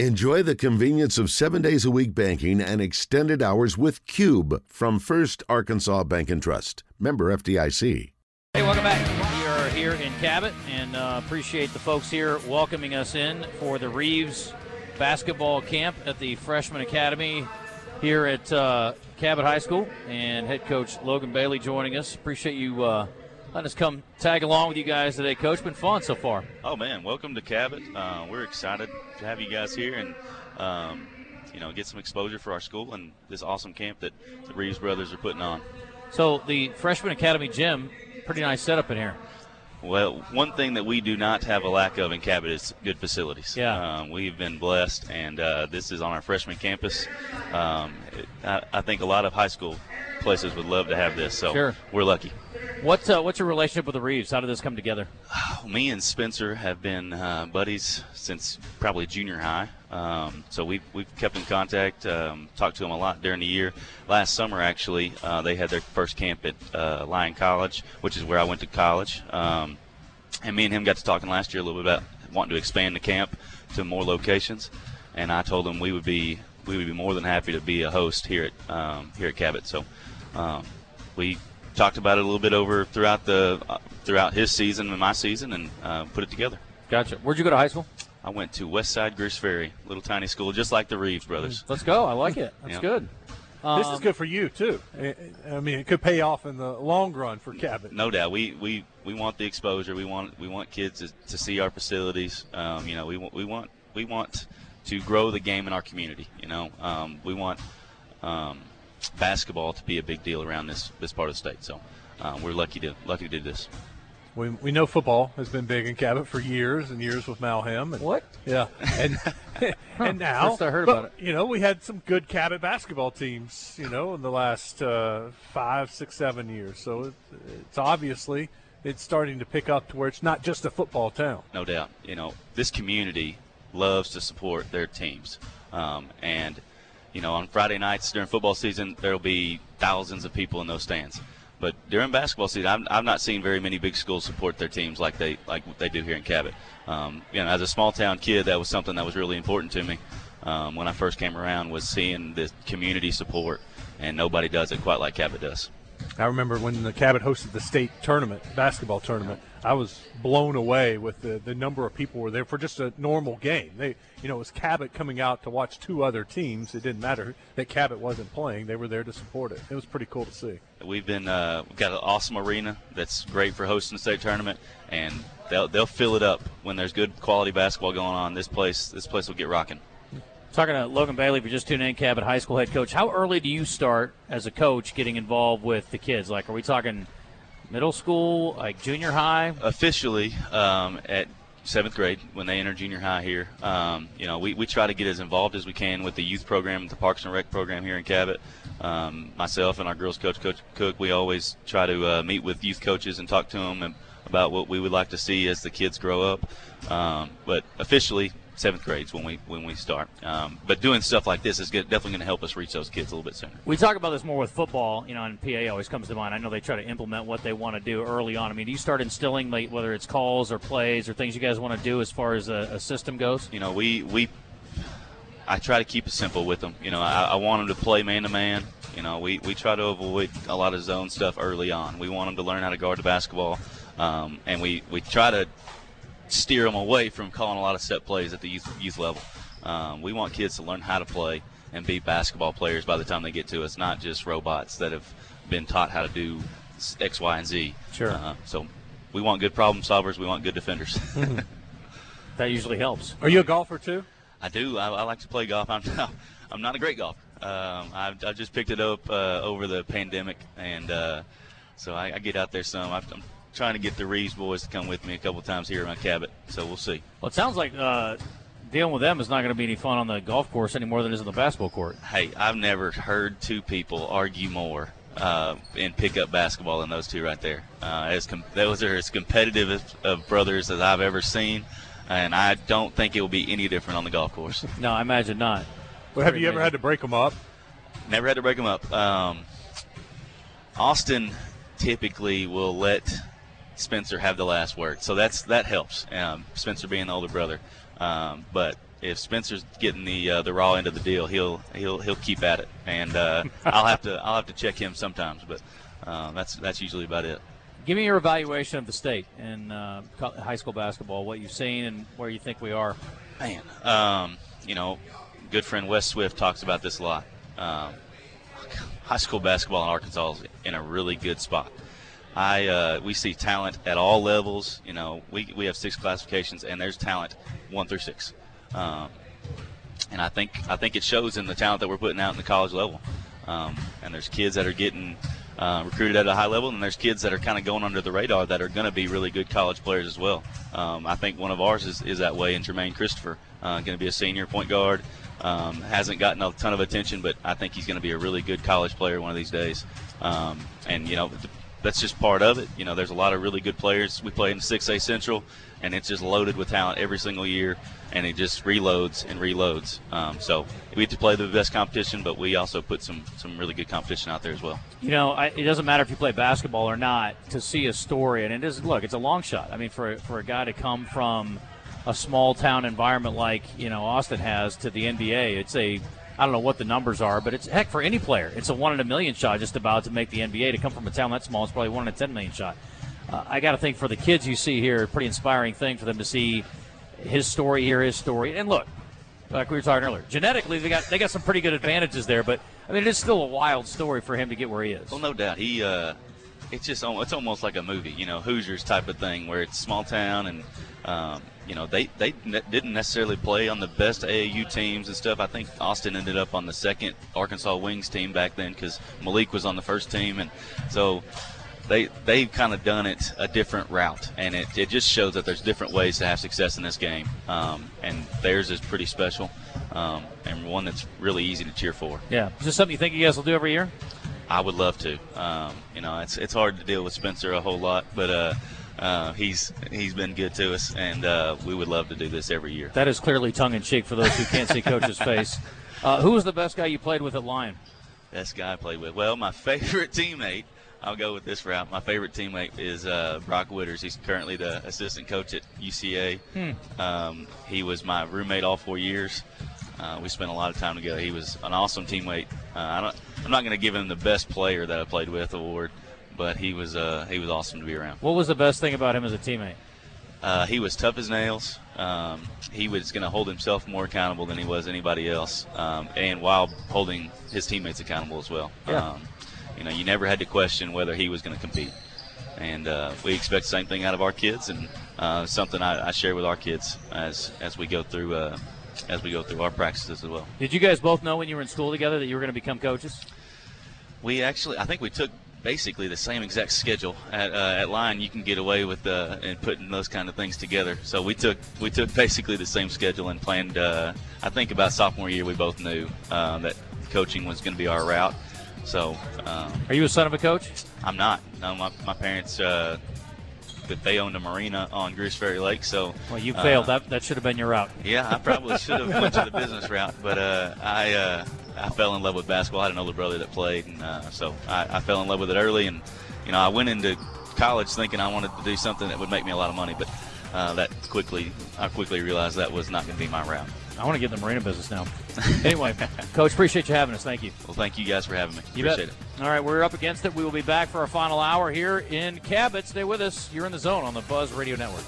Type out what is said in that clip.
Enjoy the convenience of seven days a week banking and extended hours with Cube from First Arkansas Bank and Trust. Member FDIC. Hey, welcome back. We are here in Cabot and uh, appreciate the folks here welcoming us in for the Reaves basketball camp at the Freshman Academy here at uh, Cabot High School. And head coach Logan Bailey joining us. Appreciate you uh, letting us come tag along with you guys today, Coach. Been fun so far. Oh man, welcome to Cabot. Uh, we're excited to have you guys here and um, you know get some exposure for our school and this awesome camp that the Reaves brothers are putting on. So the Freshman Academy gym, pretty nice setup in here. Well, one thing that we do not have a lack of in Cabot is good facilities. Yeah. Um, we've been blessed, and uh, this is on our freshman campus. Um, it, I, I, think a lot of high school places would love to have this, so sure. we're lucky. What, uh, what's your relationship with the Reaves? How did this come together? Me and Spencer have been uh, buddies since probably junior high. Um, so we've, we've kept in contact, um, talked to them a lot during the year. Last summer, actually, uh, they had their first camp at uh, Lyon College, which is where I went to college. Um, and me and him got to talking last year a little bit about wanting to expand the camp to more locations. And I told him we would be we would be more than happy to be a host here at um, here at Cabot. So um, we talked about it a little bit over throughout the uh, throughout his season and my season, and uh, put it together. Gotcha. Where'd you go to high school? I went to Westside Greers Ferry, little tiny school, just like the Reaves brothers. Let's go. I like it. That's good. Um, this is good for you too. I mean, it could pay off in the long run for Cabot. No doubt. We we, we want the exposure. We want we want kids to, to see our facilities. Um, you know, we want we want we want to grow the game in our community. You know, um, we want um, basketball to be a big deal around this this part of the state. So uh, we're lucky to lucky to do this. We, we know football has been big in Cabot for years and years with Malham. And, what? Yeah, and and now First I heard but, about it. You know, we had some good Cabot basketball teams. You know, in the last uh, five, six, seven years. So it, it's obviously it's starting to pick up to where it's not just a football town. No doubt. You know, this community loves to support their teams, um, and you know, on Friday nights during football season, there will be thousands of people in those stands. But during basketball season, I've, I've not seen very many big schools support their teams like they like they do here in Cabot. Um, you know, as a small town kid, that was something that was really important to me um, when I first came around was seeing the community support, and nobody does it quite like Cabot does. I remember when the Cabot hosted the state tournament, basketball tournament. I was blown away with the, the number of people were there for just a normal game. They, you know, it was Cabot coming out to watch two other teams. It didn't matter that Cabot wasn't playing; they were there to support it. It was pretty cool to see. We've been uh, we've got an awesome arena that's great for hosting the state tournament, and they'll they'll fill it up when there's good quality basketball going on. This place this place will get rocking. Talking to Logan Bailey, if you're just tuning in, Cabot High School head coach. How early do you start as a coach getting involved with the kids? Like, are we talking middle school, like junior high? Officially, um, at seventh grade when they enter junior high here. Um, you know, we, we try to get as involved as we can with the youth program, the Parks and Rec program here in Cabot. Um, myself and our girls coach, Coach Cook, we always try to uh, meet with youth coaches and talk to them about what we would like to see as the kids grow up. Um, but officially, seventh grades when we when we start. Um, but doing stuff like this is good, definitely going to help us reach those kids a little bit sooner. We talk about this more with football, you know, and PA always comes to mind. I know they try to implement what they want to do early on. I mean, do you start instilling like whether it's calls or plays or things you guys want to do as far as a, a system goes? You know, we we I try to keep it simple with them. You know, I, I want them to play man to man. You know, we, we try to avoid a lot of zone stuff early on. We want them to learn how to guard the basketball, um, and we, we try to steer them away from calling a lot of set plays at the youth, youth level. Um, we want kids to learn how to play and be basketball players by the time they get to us, not just robots that have been taught how to do X, Y, and Z. Sure. Uh, so we want good problem solvers. We want good defenders. that usually helps. Are you a golfer too? I do. I, I like to play golf. I'm, I'm not a great golfer. Um, I, I just picked it up uh, over the pandemic, and uh, so I, I, get out there some. i am trying to get the Reaves boys to come with me a couple times here in my Cabot, so we'll see. Well, it sounds like uh, dealing with them is not going to be any fun on the golf course any more than it is on the basketball court. Hey, I've never heard two people argue more uh, in pickup basketball than those two right there. Uh, as com- those are as competitive as, of brothers as I've ever seen, and I don't think it will be any different on the golf course. No, I imagine not. Well, have you ever had to break them up? Never had to break them up. Um, Austin typically will let Spencer have the last word, so that's that helps. Um, Spencer being the older brother, um, but if Spencer's getting the uh, the raw end of the deal, he'll he'll he'll keep at it, and uh, I'll have to I'll have to check him sometimes, but uh, that's that's usually about it. Give me your evaluation of the state in uh, high school basketball, what you've seen and where you think we are. Man, um, you know, good friend Wes Swift talks about this a lot. Um, high school basketball in Arkansas is in a really good spot. I uh, we see talent at all levels. You know, we we have six classifications, and there's talent one through six. Um, and I think I think it shows in the talent that we're putting out in the college level. Um, and there's kids that are getting uh, recruited at a high level, and there's kids that are kind of going under the radar that are going to be really good college players as well. Um, I think one of ours is, is that way and Jermaine Christopher, uh, going to be a senior point guard. Um, hasn't gotten a ton of attention, but I think he's going to be a really good college player one of these days. Um, and you know, that's just part of it. You know, there's a lot of really good players. We play in 6A Central, and it's just loaded with talent every single year, and it just reloads and reloads. Um, so we have to play the best competition, but we also put some some really good competition out there as well. You know, I, it doesn't matter if you play basketball or not to see a story, and it is look, it's a long shot. I mean, for for a guy to come from a small town environment like you know Austin has to the NBA, it's a I don't know what the numbers are, but it's heck for any player. It's a one in a million shot just about to make the NBA. To come from a town that small, it's probably one in a ten million shot. Uh, I got to think for the kids you see here, pretty inspiring thing for them to see his story here, his story. And look, like we were talking earlier, genetically they got they got some pretty good advantages there, but I mean it is still a wild story for him to get where he is. Well, no doubt he. Uh, it's just it's almost like a movie, you know, Hoosiers type of thing, where it's small town and um, you know, they they ne- didn't necessarily play on the best AAU teams and stuff. I think Austin ended up on the second Arkansas Wings team back then because Malik was on the first team, and so they they've kind of done it a different route, and it, it just shows that there's different ways to have success in this game, um, and theirs is pretty special, um, and one that's really easy to cheer for. Yeah, is this something you think you guys will do every year? I would love to. Um, you know, it's it's hard to deal with Spencer a whole lot, but. Uh, uh, he's he's been good to us, and uh, we would love to do this every year. That is clearly tongue in cheek for those who can't see Coach's face. Uh, who was the best guy you played with at Lyon? Best guy I played with. Well, my favorite teammate. I'll go with this route. My favorite teammate is uh, Brock Witters. He's currently the assistant coach at UCA. Hmm. Um, he was my roommate all four years. Uh, we spent a lot of time together. He was an awesome teammate. Uh, I am not going to give him the best player that I played with award but he was uh, he was awesome to be around. What was the best thing about him as a teammate? Uh, he was tough as nails. Um, he was going to hold himself more accountable than he was anybody else, um, and while holding his teammates accountable as well. Yeah. Um, you know, you never had to question whether he was going to compete, and uh, we expect the same thing out of our kids, and uh, something I, I, share with our kids as as we go through uh, as we go through our practices as well. Did you guys both know when you were in school together that you were going to become coaches? We actually, I think we took basically the same exact schedule at, uh, at Lyon. You can get away with uh, and putting those kind of things together. So we took we took basically the same schedule and planned. Uh, I think about sophomore year we both knew uh, that coaching was going to be our route. So, um, are you a son of a coach? I'm not. No, my, my parents uh, but they owned a marina on Greers Ferry Lake. So well, you failed. Uh, that that should have been your route. Yeah, I probably should have went to the business route, but uh, I uh, I fell in love with basketball. I had an older brother that played, and uh, so I, I, fell in love with it early. And you know, I went into college thinking I wanted to do something that would make me a lot of money, but uh, that quickly I quickly realized that was not going to be my route. I want to get in the marina business now. anyway, Coach, appreciate you having us. Thank you. Well, thank you guys for having me. You appreciate bet. it. All right, we're up against it. We will be back for our final hour here in Cabot. Stay with us. You're in the zone on the Buzz Radio Network.